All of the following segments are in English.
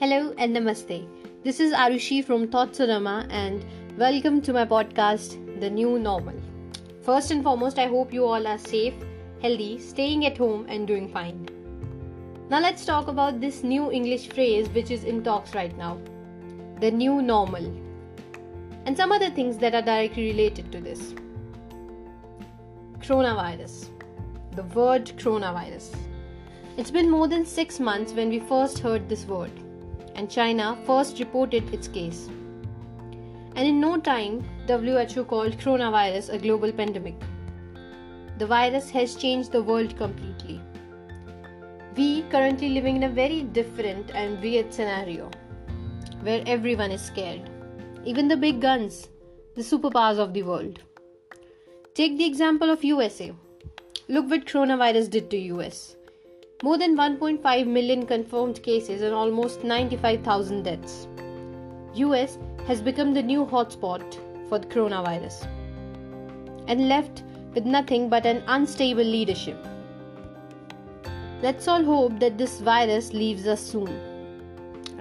Hello and namaste. This is Arushi from Thoughts and welcome to my podcast, The New Normal. First and foremost, I hope you all are safe, healthy, staying at home, and doing fine. Now, let's talk about this new English phrase which is in talks right now the new normal, and some other things that are directly related to this. Coronavirus. The word coronavirus. It's been more than six months when we first heard this word and China first reported its case. And in no time, WHO called coronavirus a global pandemic. The virus has changed the world completely. We currently living in a very different and weird scenario where everyone is scared. Even the big guns, the superpowers of the world. Take the example of USA. Look what coronavirus did to US. More than 1.5 million confirmed cases and almost 95,000 deaths. US has become the new hotspot for the coronavirus and left with nothing but an unstable leadership. Let's all hope that this virus leaves us soon.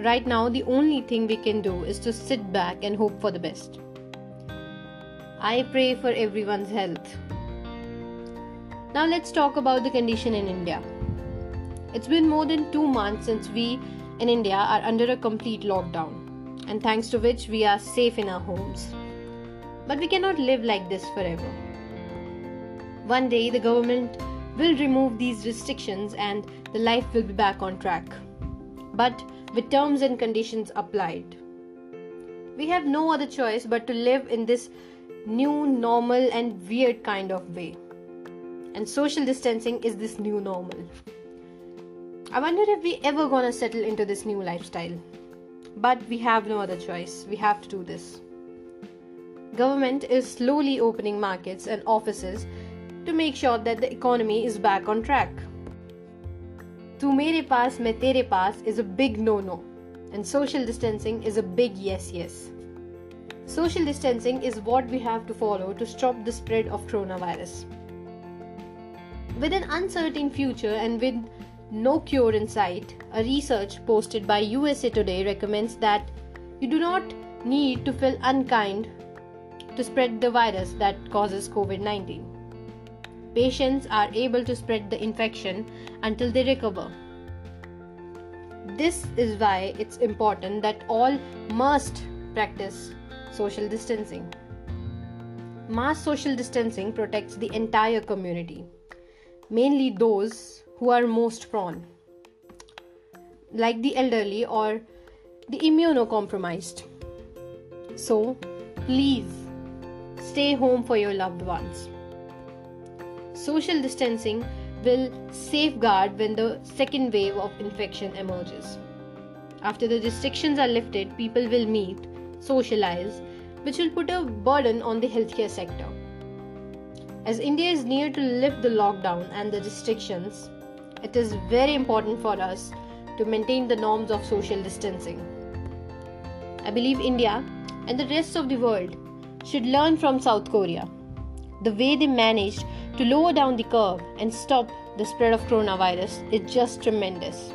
Right now, the only thing we can do is to sit back and hope for the best. I pray for everyone's health. Now, let's talk about the condition in India. It's been more than two months since we in India are under a complete lockdown, and thanks to which we are safe in our homes. But we cannot live like this forever. One day the government will remove these restrictions and the life will be back on track. But with terms and conditions applied. We have no other choice but to live in this new normal and weird kind of way. And social distancing is this new normal. I wonder if we ever gonna settle into this new lifestyle. But we have no other choice. We have to do this. Government is slowly opening markets and offices to make sure that the economy is back on track. Tu mere paas main tere paas is a big no no, and social distancing is a big yes yes. Social distancing is what we have to follow to stop the spread of coronavirus. With an uncertain future and with no cure in sight, a research posted by USA Today recommends that you do not need to feel unkind to spread the virus that causes COVID 19. Patients are able to spread the infection until they recover. This is why it's important that all must practice social distancing. Mass social distancing protects the entire community, mainly those who are most prone, like the elderly or the immunocompromised. So, please stay home for your loved ones. Social distancing will safeguard when the second wave of infection emerges. After the restrictions are lifted, people will meet, socialize, which will put a burden on the healthcare sector. As India is near to lift the lockdown and the restrictions, it is very important for us to maintain the norms of social distancing. I believe India and the rest of the world should learn from South Korea. The way they managed to lower down the curve and stop the spread of coronavirus is just tremendous.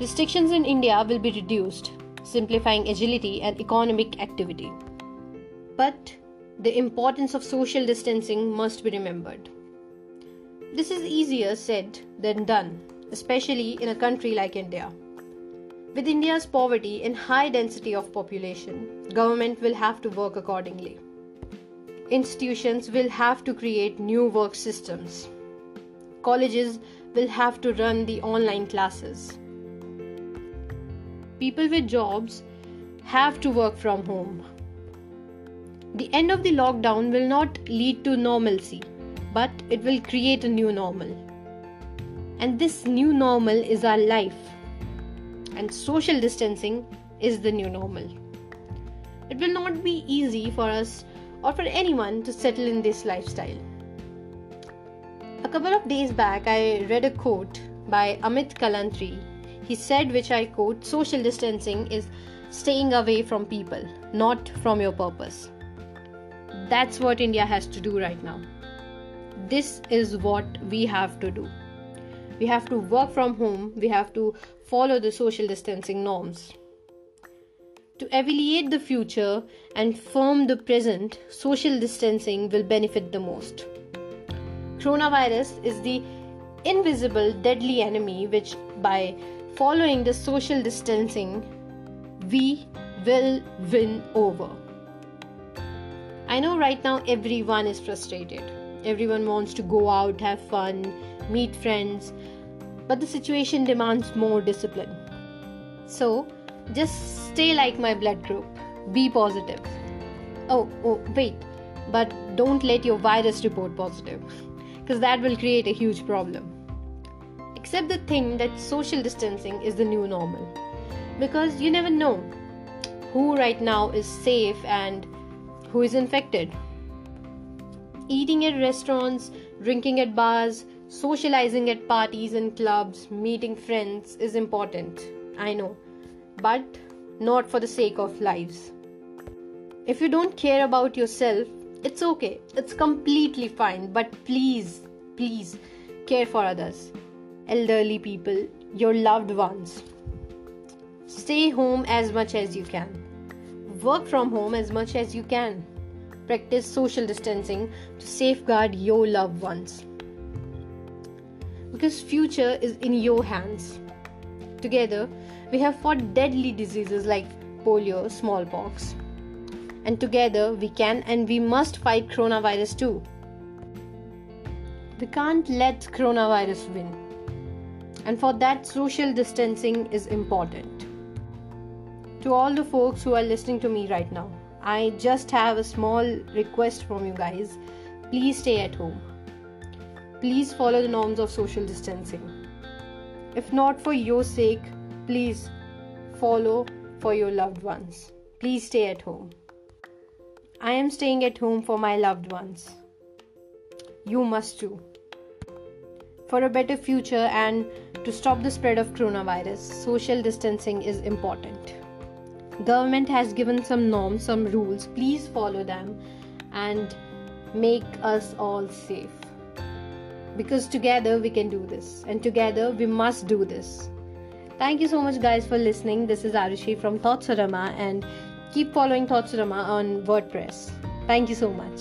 Restrictions in India will be reduced, simplifying agility and economic activity. But the importance of social distancing must be remembered. This is easier said than done, especially in a country like India. With India's poverty and high density of population, government will have to work accordingly. Institutions will have to create new work systems. Colleges will have to run the online classes. People with jobs have to work from home. The end of the lockdown will not lead to normalcy but it will create a new normal. And this new normal is our life, and social distancing is the new normal. It will not be easy for us or for anyone to settle in this lifestyle. A couple of days back, I read a quote by Amit Kalantri. He said, which I quote, social distancing is staying away from people, not from your purpose. That's what India has to do right now. This is what we have to do. we have to work from home, we have to follow the social distancing norms. To alleviate the future and firm the present, social distancing will benefit the most. Coronavirus is the invisible deadly enemy which by following the social distancing we will win over. I know right now everyone is frustrated. Everyone wants to go out, have fun, meet friends, but the situation demands more discipline. So, just stay like my blood group. Be positive. Oh, oh, wait, but don't let your virus report positive because that will create a huge problem. Accept the thing that social distancing is the new normal because you never know who right now is safe and who is infected. Eating at restaurants, drinking at bars, socializing at parties and clubs, meeting friends is important, I know, but not for the sake of lives. If you don't care about yourself, it's okay, it's completely fine, but please, please care for others, elderly people, your loved ones. Stay home as much as you can. Work from home as much as you can. Practice social distancing to safeguard your loved ones. Because future is in your hands. Together, we have fought deadly diseases like polio, smallpox. And together we can and we must fight coronavirus too. We can't let coronavirus win. And for that, social distancing is important. To all the folks who are listening to me right now, I just have a small request from you guys. Please stay at home. Please follow the norms of social distancing. If not for your sake, please follow for your loved ones. Please stay at home. I am staying at home for my loved ones. You must too. For a better future and to stop the spread of coronavirus, social distancing is important government has given some norms some rules. Please follow them and make us all safe. Because together we can do this. And together we must do this. Thank you so much guys for listening. This is arushi from Thoughts Rama, and keep following Thoughts Rama on wordpress. Thank you so much